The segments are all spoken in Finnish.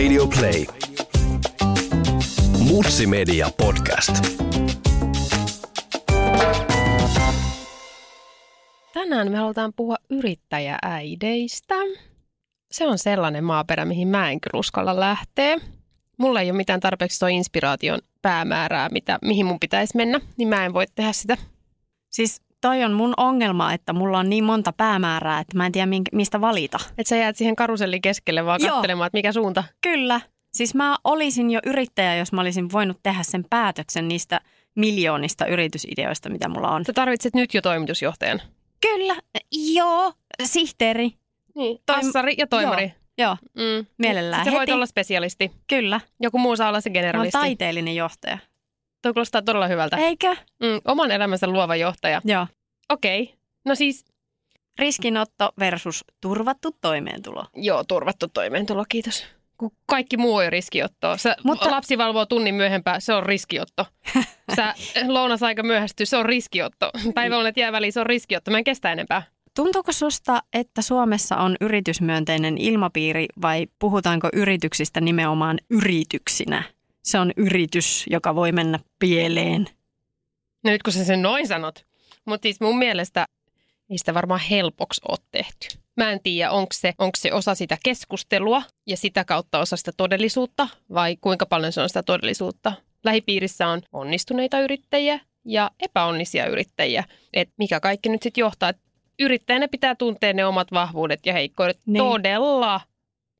Radio Play. Mutsi Media Podcast. Tänään me halutaan puhua yrittäjääideistä. Se on sellainen maaperä, mihin mä en kyllä uskalla lähteä. Mulla ei ole mitään tarpeeksi tuo inspiraation päämäärää, mitä, mihin mun pitäisi mennä, niin mä en voi tehdä sitä. Siis toi on mun ongelma, että mulla on niin monta päämäärää, että mä en tiedä mistä valita. Että sä jäät siihen karusellin keskelle vaan Joo. katselemaan, että mikä suunta. Kyllä. Siis mä olisin jo yrittäjä, jos mä olisin voinut tehdä sen päätöksen niistä miljoonista yritysideoista, mitä mulla on. Sä tarvitset nyt jo toimitusjohtajan. Kyllä. Joo. Sihteeri. Niin. Toim- Assari ja toimari. Joo, Mm. mielellään Sitten sä voit heti. olla spesialisti. Kyllä. Joku muu saa olla se Mä generalisti. taiteellinen johtaja. Tuo kuulostaa todella hyvältä. Eikö? Mm. Oman elämänsä luova johtaja. Joo. Okei. Okay. No siis, Riskinotto versus turvattu toimeentulo. joo, turvattu toimeentulo, kiitos. Kun kaikki muu on jo riskiottoa. Sä, Mutta... Lapsi valvoo tunnin myöhempään, se on riskiotto. Sä lounasaika myöhästyy, se on riskiotto. Päiväunet jää väliin, se on riskiotto. Mä en kestä enempää. Tuntuuko susta, että Suomessa on yritysmyönteinen ilmapiiri vai puhutaanko yrityksistä nimenomaan yrityksinä? Se on yritys, joka voi mennä pieleen. No nyt kun sä sen noin sanot. Mutta siis mun mielestä ei sitä varmaan helpoksi ole tehty. Mä en tiedä, onko se, onko se osa sitä keskustelua ja sitä kautta osa sitä todellisuutta vai kuinka paljon se on sitä todellisuutta. Lähipiirissä on onnistuneita yrittäjiä ja epäonnisia yrittäjiä. Et mikä kaikki nyt sitten johtaa, että yrittäjänä pitää tuntea ne omat vahvuudet ja heikkoudet Niin. todella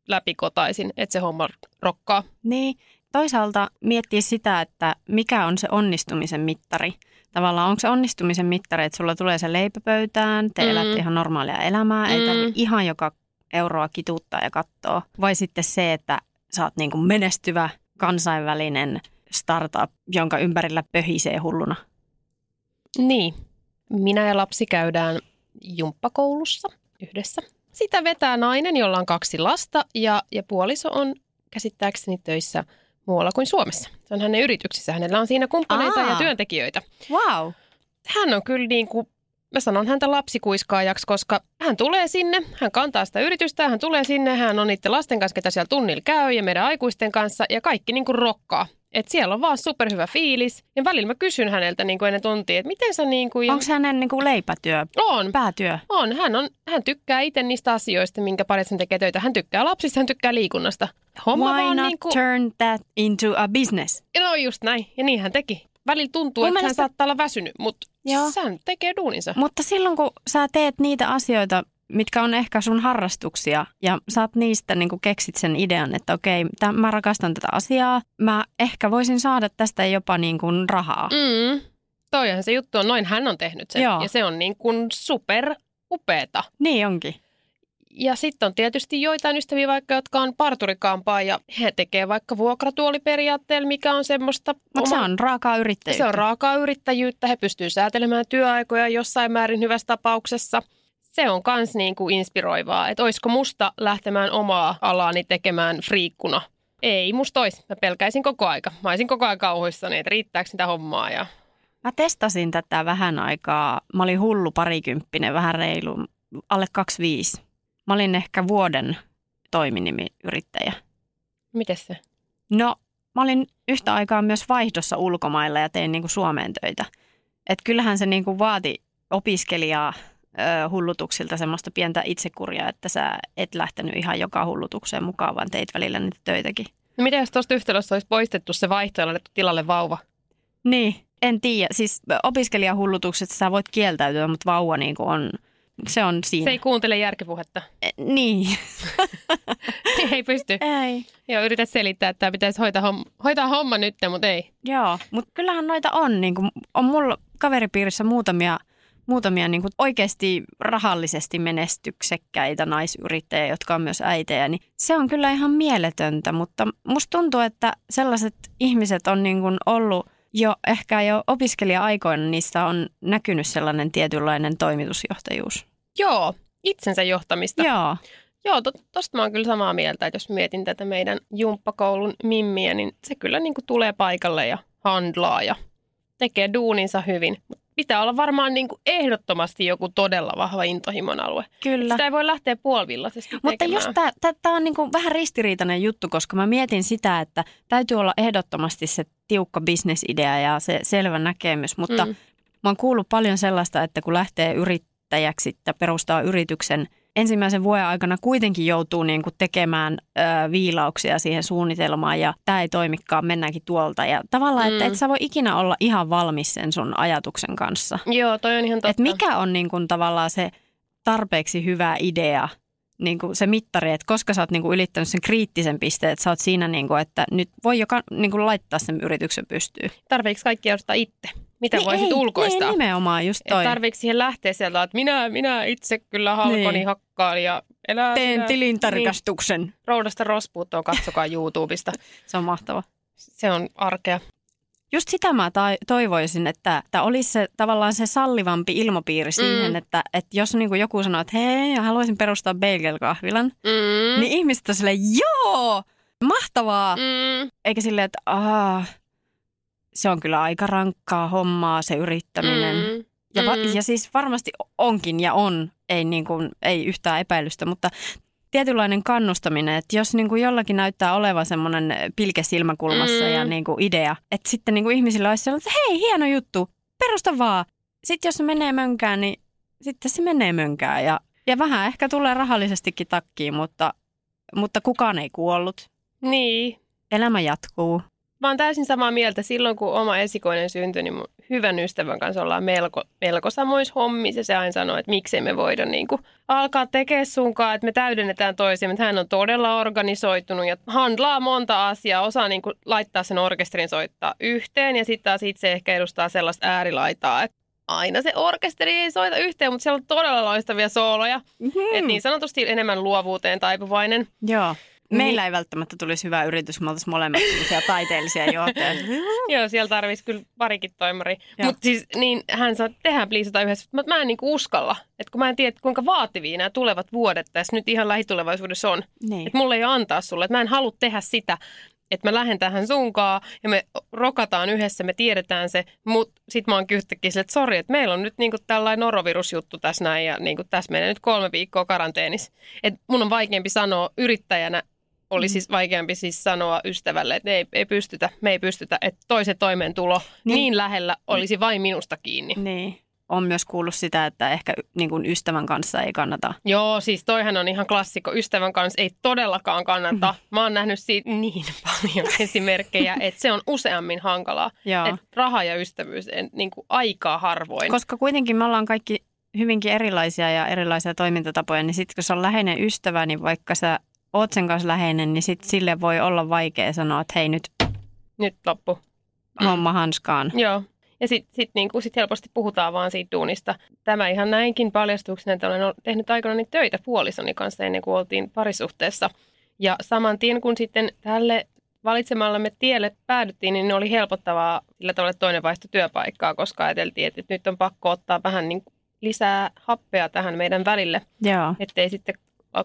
läpikotaisin, että se homma rokkaa. Niin, toisaalta miettiä sitä, että mikä on se onnistumisen mittari. Tavallaan onko se onnistumisen mittari, että sulla tulee se leipäpöytään, te Mm. elätte ihan normaalia elämää, mm. ei tarvitse ihan joka euroa kituuttaa ja katsoa. Vai sitten se, että sä oot niin kuin menestyvä kansainvälinen startup, jonka ympärillä pöhisee hulluna. Niin. Minä ja lapsi käydään jumppakoulussa yhdessä. Sitä vetää nainen, jolla on kaksi lasta ja, ja puoliso on käsittääkseni töissä muualla kuin Suomessa. Se on hänen yrityksissä. Hänellä on siinä kumppaneita ja Aa. työntekijöitä. Wow. Hän on kyllä niin kuin, mä sanon häntä lapsikuiskaajaksi, koska hän tulee sinne, hän kantaa sitä yritystä, hän tulee sinne, hän on niiden lasten kanssa, ketä siellä tunnilla käy ja meidän aikuisten kanssa ja kaikki niin kuin rokkaa. Et siellä on vaan superhyvä fiilis. Ja välillä mä kysyn häneltä niin kuin ennen tuntia, että miten sä niin kuin... Onko hänen niin kuin leipätyö, On, päätyö? on. Hän, on. hän tykkää itse niistä asioista, minkä parissa hän tekee töitä. Hän tykkää lapsista, hän tykkää liikunnasta. Homma Why vaan not niin kuin... turn that into a business? No just näin. Ja niin hän teki. Välillä tuntuu, Mun että hän mielestä- saattaa olla väsynyt, mutta Joo. hän tekee duuninsa. Mutta silloin kun sä teet niitä asioita, mitkä on ehkä sun harrastuksia ja saat niistä niin kuin keksit sen idean, että okei, täm, mä rakastan tätä asiaa, mä ehkä voisin saada tästä jopa niin kuin rahaa. Mm. Toihan se juttu on, noin hän on tehnyt sen. Joo. Ja se on niin kuin super upeeta. Niin onkin. Ja sitten on tietysti joitain ystäviä vaikka, jotka on parturikampaa ja he tekee vaikka vuokratuoliperiaatteella, mikä on semmoista... Mutta se oma- on raakaa yrittäjyyttä. Se on raakaa yrittäjyyttä. He pystyvät säätelemään työaikoja jossain määrin hyvässä tapauksessa. Se on kans niin kuin inspiroivaa, että olisiko musta lähtemään omaa alaani tekemään friikkuna. Ei musta ois. Mä pelkäisin koko aika. Mä olisin koko ajan kauhuissani, että riittääkö sitä hommaa. Ja... Mä testasin tätä vähän aikaa. Mä olin hullu parikymppinen, vähän reilu, alle 25. Mä olin ehkä vuoden toiminimiyrittäjä. Miten se? No, mä olin yhtä aikaa myös vaihdossa ulkomailla ja tein niin kuin Suomeen töitä. Et kyllähän se niin kuin vaati opiskelijaa ö, hullutuksilta semmoista pientä itsekuria, että sä et lähtenyt ihan joka hullutukseen mukaan, vaan teit välillä niitä töitäkin. No miten jos tuosta yhtälöstä olisi poistettu se vaihto ja laitettu tilalle vauva? Niin, en tiedä. Siis opiskelijahullutuksesta sä voit kieltäytyä, mutta vauva niin on, se on siinä. Se ei kuuntele järkipuhetta. Eh, Niin. ei pysty. Ei. Joo, yrität selittää, että pitäisi hoitaa homma, hoitaa homma nyt, mutta ei. Joo, mutta kyllähän noita on. Niin kuin, on mulla kaveripiirissä muutamia, muutamia niin kuin oikeasti rahallisesti menestyksekkäitä naisyrittäjiä, jotka on myös äitejä. Niin se on kyllä ihan mieletöntä, mutta musta tuntuu, että sellaiset ihmiset on niin kuin ollut jo ehkä jo opiskelija-aikoina, niistä on näkynyt sellainen tietynlainen toimitusjohtajuus. Joo, itsensä johtamista. Joo, Joo, to, tosta mä oon kyllä samaa mieltä, että jos mietin tätä meidän jumppakoulun mimmiä, niin se kyllä niin kuin tulee paikalle ja handlaa ja tekee duuninsa hyvin. Mut pitää olla varmaan niin kuin ehdottomasti joku todella vahva intohimon alue. Kyllä. Sitä ei voi lähteä puolivillaisesti Mutta tekemään. just tämä on niinku vähän ristiriitainen juttu, koska mä mietin sitä, että täytyy olla ehdottomasti se tiukka bisnesidea ja se selvä näkemys. Mutta mm. Mä oon kuullut paljon sellaista, että kun lähtee yrittäjäksi ja perustaa yrityksen, ensimmäisen vuoden aikana kuitenkin joutuu niinku tekemään ö, viilauksia siihen suunnitelmaan ja tämä ei toimikaan, mennäänkin tuolta. Ja tavallaan, mm. että et sä voi ikinä olla ihan valmis sen sun ajatuksen kanssa. Joo, toi on ihan totta. Että mikä on niin kuin tavallaan se tarpeeksi hyvä idea, niin kuin se mittari, että koska sä oot niin kuin ylittänyt sen kriittisen pisteen, että sä oot siinä, niin kuin, että nyt voi joka niin kuin laittaa sen yrityksen pystyyn. Tarviiko kaikki ostaa itse? Mitä Niin voisit ei, ulkoistaa? Niin, nimenomaan just toi. tarviiko siihen lähteä sieltä, että minä, minä itse kyllä halkoni Niin. hakkaan ja elää Teen siinä- tilintarkastuksen. Niin, roudasta rospuuttoon, katsokaa YouTubesta. Se on mahtava. Se on arkea. Just sitä mä tai- toivoisin, että, että olisi se, tavallaan se sallivampi ilmapiiri siihen, Mm. että, että jos niin kuin joku sanoo, että hei, haluaisin perustaa bagel-kahvilan, Mm. niin ihmiset on silleen, joo, mahtavaa. Mm. Eikä silleen, että aah, se on kyllä aika rankkaa hommaa se yrittäminen. Mm. Ja, va- Mm. ja siis varmasti onkin ja on, ei, niin kuin, ei yhtään epäilystä, mutta tietynlainen kannustaminen, että jos niin kuin jollakin näyttää olevan semmoinen pilke silmäkulmassa Mm. ja niin kuin idea, että sitten niin kuin ihmisillä olisi sellainen, että hei, hieno juttu, perusta vaan. Sitten jos se menee mönkään, niin sitten se menee mönkään ja, ja vähän ehkä tulee rahallisestikin takkiin, mutta, mutta kukaan ei kuollut. Niin. Elämä jatkuu. Mä oon täysin samaa mieltä. Silloin kun oma esikoinen syntyi, niin mun hyvän ystävän kanssa ollaan melko, melko samoissa hommissa. Ja se aina sanoo, että miksei me voida niin kuin alkaa tekemään sunkaan, että me täydennetään toisiamme. Että hän on todella organisoitunut ja handlaa monta asiaa. Osaa niin kuin laittaa sen orkesterin soittaa yhteen ja sitten taas itse ehkä edustaa sellaista äärilaitaa, että aina se orkesteri ei soita yhteen, mutta siellä on todella loistavia sooloja. Mm-hmm. Et niin sanotusti enemmän luovuuteen taipuvainen. Joo. Meillä Niin. ei välttämättä tulisi hyvä yritys, kun me oltaisiin molemmat taiteellisia johtajia. Joo, siellä tarvitsisi kyllä parikin toimari. Mutta siis niin hän sanoi, että tehdään pliisata yhdessä. Mutta mä en niinku uskalla. Että kun mä en tiedä, kuinka vaativia nämä tulevat vuodet tässä nyt ihan lähitulevaisuudessa on. niin. Että mulla ei ole antaa sulle. Että mä en halua tehdä sitä, että mä lähden tähän sunkaan ja me rokataan yhdessä, me tiedetään se. Mutta sit mä oon yhtäkkiä sille, että sori, että meillä on nyt niinku tällainen norovirusjuttu tässä näin ja niinku tässä menee nyt kolme viikkoa karanteenissa. Että mun on vaikeampi sanoa yrittäjänä, oli Mm. siis vaikeampi siis sanoa ystävälle, että ei, ei pystytä, me ei pystytä, että toisen toimeentulo niin, Niin. niin lähellä olisi vain minusta kiinni. Niin. On myös kuullut sitä, että ehkä niin kuin ystävän kanssa ei kannata. Joo, siis toihan on ihan klassikko. Ystävän kanssa ei todellakaan kannata. Mä oon nähnyt siitä niin paljon esimerkkejä, että se on useammin hankalaa. Joo. Et raha ja ystävyys en, niin kuin aikaa harvoin. Koska kuitenkin me ollaan kaikki hyvinkin erilaisia ja erilaisia toimintatapoja, niin sitten kun se on läheinen ystävä, niin vaikka sä oot sen kanssa läheinen, niin sit sille voi olla vaikea sanoa, että hei nyt Nyt loppu. homma hanskaan. Joo. Ja sitten sit, niin sit helposti puhutaan vaan siitä duunista. Tämä ihan näinkin paljastuksena, että olen tehnyt aikanaan töitä puolisoni kanssa ennen kuin oltiin parisuhteessa. Ja saman tien kun sitten tälle valitsemallamme tielle päädyttiin, niin oli helpottavaa sillä tavalla, että toinen vaihtoi työpaikkaa, koska ajateltiin, että nyt on pakko ottaa vähän niin lisää happea tähän meidän välille, Joo. ettei sitten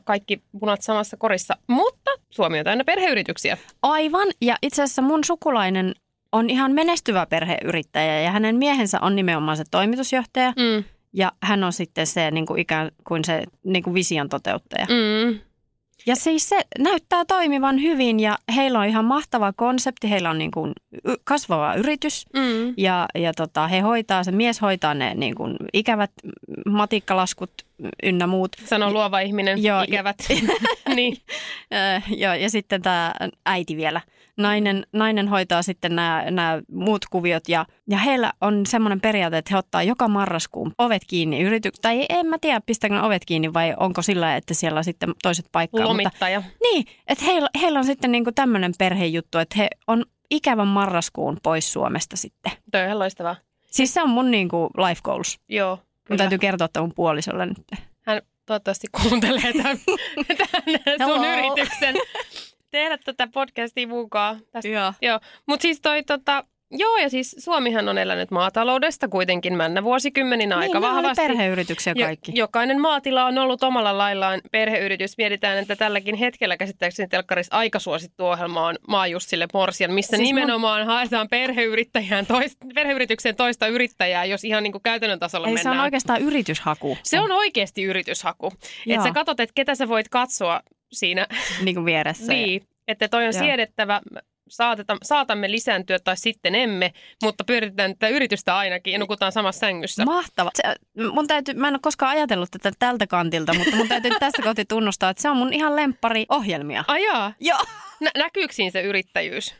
kaikki punat samassa korissa. Mutta Suomi on täynnä perheyrityksiä. Aivan. Ja itse asiassa mun sukulainen on ihan menestyvä perheyrittäjä ja hänen miehensä on nimenomaan se toimitusjohtaja. Mm. Ja hän on sitten se niin kuin ikään kuin se niin kuin vision toteuttaja. Mm. Ja siis se näyttää toimivan hyvin ja heillä on ihan mahtava konsepti. Heillä on niin kuin kasvava yritys Mm. ja, ja tota, he hoitaa, se mies hoitaa ne niin kuin ikävät matikkalaskut ynnä muut. Sanoo luova ihminen, Joo, Joo, ikävät. niin. Ja, ja sitten tämä äiti vielä. Nainen, nainen hoitaa sitten nämä, nämä muut kuviot ja, ja heillä on semmoinen periaate, että he ottaa joka marraskuun ovet kiinni yrityksessä. Tai en mä tiedä, pistääkö ne ovet kiinni vai onko sillä, että siellä on sitten toiset paikkaa. Mutta, Lomittaja. niin, että heillä, heillä on sitten niinku tämmöinen perhejuttu, että he on ikävän marraskuun pois Suomesta sitten. Toi on ihan loistavaa. Siis se on mun niinku life goals. Joo, Mun kyllä. täytyy kertoa tämän mun puolisolle nyt. Hän toivottavasti kuuntelee tämän, tämän sun yrityksen. Tehdä tätä podcastia mukaan. Tästä. Joo. Joo, mutta siis toi tota, Joo, ja siis Suomihan on elänyt maataloudesta kuitenkin männä vuosikymmenin aika niin, oli vahvasti. perheyrityksiä Jo- kaikki. jokainen maatila on ollut omalla laillaan perheyritys. Mietitään, että tälläkin hetkellä käsittääkseni telkkarissa aika suosittu ohjelma on Maajussille Morsian, missä Siis mun- nimenomaan haetaan perheyrittäjään toista, perheyritykseen toista yrittäjää, jos ihan niin kuin käytännön tasolla Ei, se mennään. on oikeastaan yrityshaku. se on oikeasti yrityshaku. Että sä katsot, että ketä sä voit katsoa siinä. niin kuin vieressä. niin, että toi on Joo. siedettävä. Saateta, saatamme lisääntyä tai sitten emme, mutta pyöritetään tätä yritystä ainakin ja nukutaan samassa sängyssä. Mahtava. Se, mun täytyy, mä en ole koskaan ajatellut tätä tältä kantilta, mutta mun täytyy tässä kohti tunnustaa, että se on mun ihan lemppari ohjelmia. Ajaa, Joo. Nä- näkyykö siinä se yrittäjyys?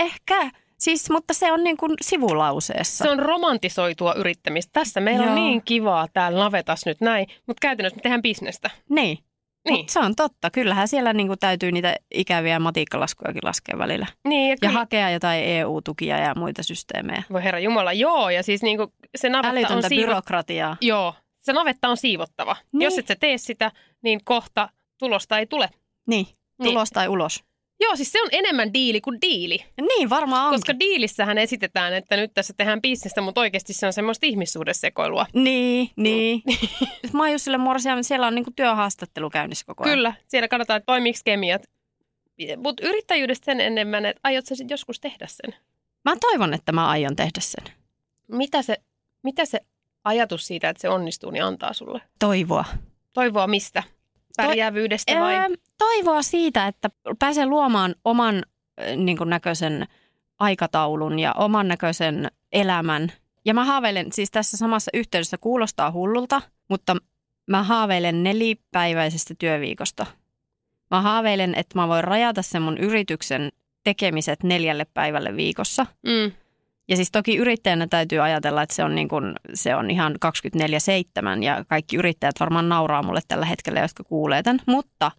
Ehkä. Siis, mutta se on niin kuin sivulauseessa. Se on romantisoitua yrittämistä. Tässä meillä Joo. on niin kivaa täällä navetas nyt näin, mutta käytännössä me tehdään bisnestä. Niin. Niin. Mut se on totta. Kyllähän siellä niin kuin täytyy niitä ikäviä matikkalaskujakin laskea välillä. Niin, ja, Ja kyllä, hakea jotain EU-tukia ja muita systeemejä. voi herra Jumala, joo. Ja siis niinku se navetta on Älytöntä siivo... byrokratiaa. Joo, se navetta on siivottava. Niin. Jos et sä tee sitä, niin kohta tulosta ei tule. Niin. Niin. Tulos tai ulos. Joo, siis se on enemmän diili kuin diili. Niin, varmaan on. Koska diilissähän esitetään, että nyt tässä tehdään bisnestä, mutta oikeasti se on semmoista ihmissuhdesekoilua. Niin, niin. Mä oon Jussille Morsia, siellä on niinku työhaastattelu käynnissä koko ajan. Kyllä, siellä katsotaan, että toimiiko kemiat. Mutta yrittäjyydestä sen enemmän, että aiot sä sit joskus tehdä sen? Mä toivon, että mä aion tehdä sen. Mitä se, mitä se ajatus siitä, että se onnistuu, niin antaa sulle? Toivoa. Toivoa mistä? Pärjäävyydestä vai? Toivoa siitä, että pääsee luomaan oman niin kuin näköisen aikataulun ja oman näköisen elämän. Ja mä haaveilen, siis tässä samassa yhteydessä kuulostaa hullulta, mutta mä haaveilen nelipäiväisestä työviikosta. Mä haaveilen, että mä voin rajata sen mun yrityksen tekemiset neljälle päivälle viikossa. Mm. Ja siis toki yrittäjänä täytyy ajatella, että se on, niin kuin, se on ihan 24-7 ja kaikki yrittäjät varmaan nauraa mulle tällä hetkellä, jotka kuulee tämän. Mutta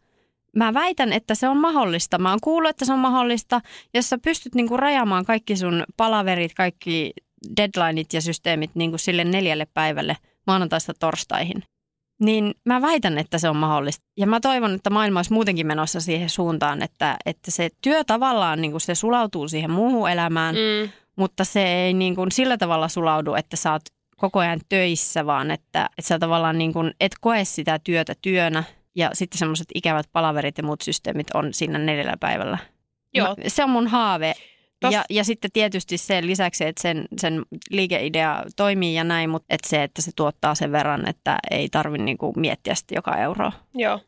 mä väitän, että se on mahdollista. Mä oon kuullut, että se on mahdollista, jos sä pystyt niin kuin rajaamaan kaikki sun palaverit, kaikki deadlineit ja systeemit niin kuin sille neljälle päivälle maanantaista torstaihin. Niin mä väitän, että se on mahdollista. Ja mä toivon, että maailma olisi muutenkin menossa siihen suuntaan, että, että se työ tavallaan niin kuin se sulautuu siihen muuhun elämään, Mm. Mutta se ei niin kuin sillä tavalla sulaudu, että sä oot koko ajan töissä, vaan että, että sä tavallaan niin kuin et koe sitä työtä työnä ja sitten semmoiset ikävät palaverit ja muut systeemit on siinä neljällä päivällä. Joo. Mä, se on mun haave. Tos- Ja, ja sitten tietysti sen lisäksi, että sen, sen liikeidea toimii ja näin, mutta että se, että se tuottaa sen verran, että ei tarvitse niinku miettiä sitten joka euroa. Joo.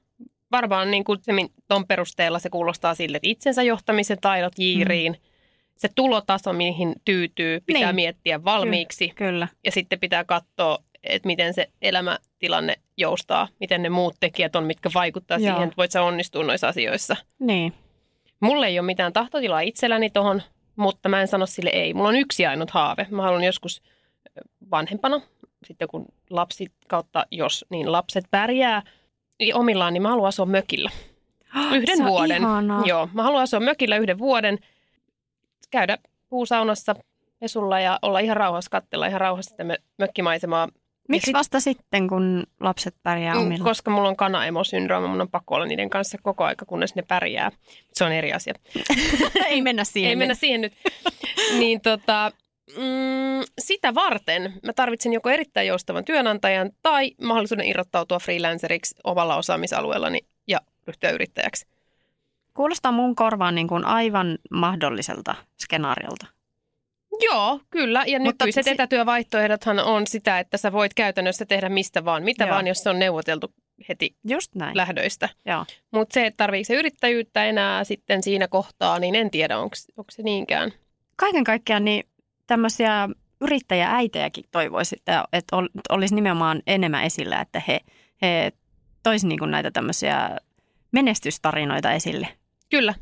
Varmaan niin kuin se, min- ton perusteella se kuulostaa sille, että itsensä johtamisen taidot jiiriin. Mm. Se tulotaso, mihin tyytyy, pitää Niin. miettiä valmiiksi. Kyllä. Ja sitten pitää katsoa, että miten se elämätilanne joustaa, miten ne muut tekijät on, mitkä vaikuttaa Joo. siihen, että voit sä onnistua noissa asioissa. Niin. Mulle ei ole mitään tahtotilaa itselläni tohon, mutta mä en sano sille ei. Mulla on yksi ainut haave. Mä haluan joskus vanhempana, sitten kun lapsi kautta, jos niin lapset pärjää niin omillaan, niin mä haluan asua mökillä. Yhden Se on vuoden. ihanaa. Joo, mä haluan asua mökillä yhden vuoden, käydä puusaunassa pesulla ja olla ihan rauhassa, katsella ihan rauhassa sitä mö- mökkimaisemaa. Miksi sit- vasta sitten, kun lapset pärjää Mm, omilla? Koska mulla on kanaemosyndrooma, mun on pakko olla niiden kanssa koko aika, kunnes ne pärjää. Se on eri asia. ei mennä siihen. Ei mennä siihen nyt. niin tota, mm, sitä varten mä tarvitsen joko erittäin joustavan työnantajan tai mahdollisuuden irrottautua freelanceriksi omalla osaamisalueellani ja ryhtyä yrittäjäksi. Kuulostaa mun korvaan niin kuin aivan mahdolliselta skenaariolta. Joo, kyllä. Ja Mutta nykyiset si- etätyövaihtoehdothan on sitä, että sä voit käytännössä tehdä mistä vaan, mitä Joo. vaan, jos se on neuvoteltu heti Just näin. lähdöistä. Mutta se, että tarviiko se yrittäjyyttä enää sitten siinä kohtaa, niin en tiedä, onko se niinkään. Kaiken kaikkiaan niin tämmöisiä yrittäjääitejäkin toivoisi, että, että ol- olisi nimenomaan enemmän esillä, että he, he toisivat niin näitä tämmöisiä menestystarinoita esille. Kyllä.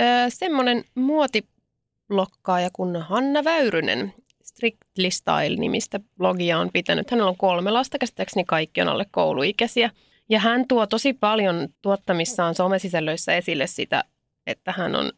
Öö, semmoinen muotiblokkaaja kuin Hanna Väyrynen, Strictly Style-nimistä blogia on pitänyt. Hänellä on kolme lasta, käsittääkseni kaikki on alle kouluikäisiä. Ja hän tuo tosi paljon tuottamissaan somesisällöissä esille sitä, että hän on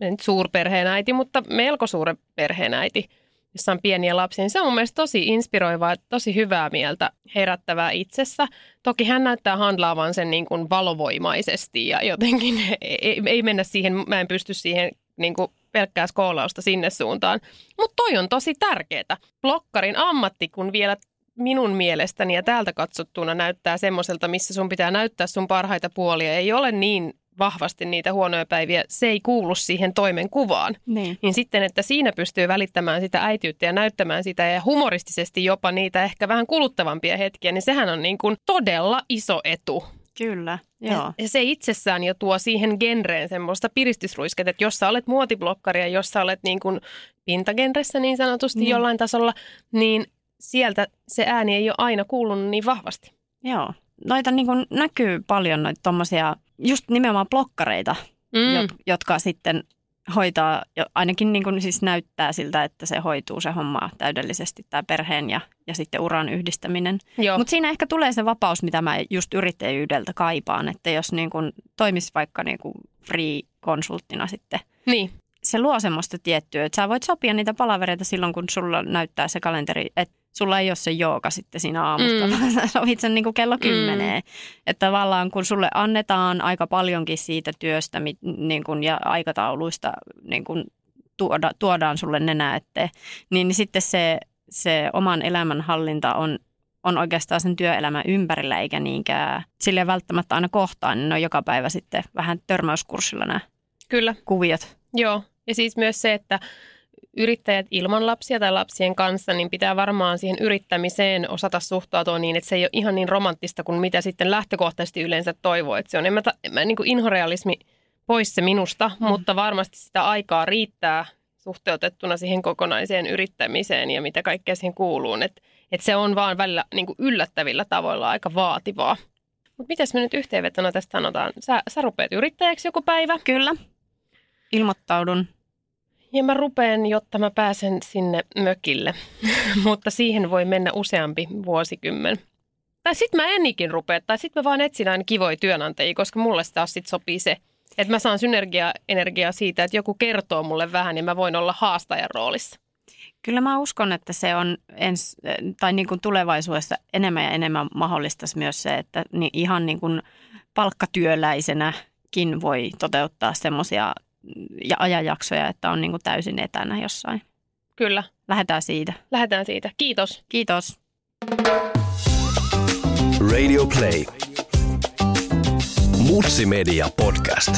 nyt suurperheenäiti, mutta melko suuren perheenäiti, jossa on pieniä lapsia. Niin Se on mun mielestä tosi inspiroivaa, tosi hyvää mieltä herättävää itsessä. Toki hän näyttää handlaavan sen niin kuin valovoimaisesti ja jotenkin ei, ei mennä siihen, mä en pysty siihen niin kuin pelkkää skoolausta sinne suuntaan. Mutta toi on tosi tärkeää. Blokkarin ammatti, kun vielä minun mielestäni ja täältä katsottuna näyttää semmoiselta, missä sun pitää näyttää sun parhaita puolia. Ei ole niin vahvasti niitä huonoja päiviä, se ei kuulu siihen toimenkuvaan. Niin. Niin sitten, että siinä pystyy välittämään sitä äitiyttä ja näyttämään sitä ja humoristisesti jopa niitä ehkä vähän kuluttavampia hetkiä, niin sehän on niin kuin todella iso etu. Kyllä, joo. Ja se itsessään jo tuo siihen genreen semmoista piristysruisketta, että jos sä olet muotiblokkari ja jos sä olet niin kuin pintagenressä niin sanotusti Niin. jollain tasolla, niin sieltä se ääni ei ole aina kuulunut niin vahvasti. Joo. Noita niin kuin näkyy paljon noita tommosia, just nimenomaan blokkareita, Mm. jot, jotka sitten hoitaa, ainakin niin kuin siis näyttää siltä, että se hoituu se homma täydellisesti, tämä perheen ja, ja sitten uran yhdistäminen. Mutta siinä ehkä tulee se vapaus, mitä mä just yrittäjyydeltä kaipaan, että jos niin kuin toimisi vaikka niin kuin free-konsulttina sitten, niin. Se luo semmoista tiettyä, että sä voit sopia niitä palavereita silloin, kun sulla näyttää se kalenteri, että sulla ei ole se jooga sitten siinä aamusta, Mm. vaan sä sovit sen niin kuin kello kymmeneen. Että tavallaan kun sulle annetaan aika paljonkin siitä työstä niin kuin, ja aikatauluista niin kuin tuoda, tuodaan sulle nenä eteen, niin, niin sitten se, se oman elämän hallinta on, on oikeastaan sen työelämän ympärillä, eikä niinkään sille välttämättä aina kohtaan, niin ne on joka päivä sitten vähän törmäyskurssilla nämä Kyllä. kuviot. Joo, ja siis myös se, että yrittäjät ilman lapsia tai lapsien kanssa, niin pitää varmaan siihen yrittämiseen osata suhtautua niin, että se ei ole ihan niin romanttista kuin mitä sitten lähtökohtaisesti yleensä toivoo. Että se on, en mä, ta, en mä niin kuin inhorealismi pois se minusta, mm. mutta varmasti sitä aikaa riittää suhteutettuna siihen kokonaiseen yrittämiseen ja mitä kaikkea siihen kuuluu. Että et se on vaan välillä niin kuin yllättävillä tavoilla aika vaativaa. Mutta mitäs me nyt yhteenvetona tästä sanotaan? Sä, sä rupeat yrittäjäksi joku päivä. Kyllä. Ilmoittaudun. Ja mä rupean, jotta mä pääsen sinne mökille, mutta siihen voi mennä useampi vuosikymmen. Tai sit mä en ikin rupea, tai sit mä vaan etsin aina kivoja työnantajia, koska mulle taas sit sopii se, että mä saan synergia energiaa siitä, että joku kertoo mulle vähän, niin mä voin olla haastajan roolissa. Kyllä mä uskon, että se on ens, tai niin kuin tulevaisuudessa enemmän ja enemmän mahdollista myös se, että ihan niin kuin palkkatyöläisenäkin voi toteuttaa semmoisia ja ajanjaksoja, että on niin kuin täysin etänä jossain. Kyllä, Lähdetään siitä. lähdetään siitä. Kiitos. Kiitos. Radio Play. Mutsi Media Podcast.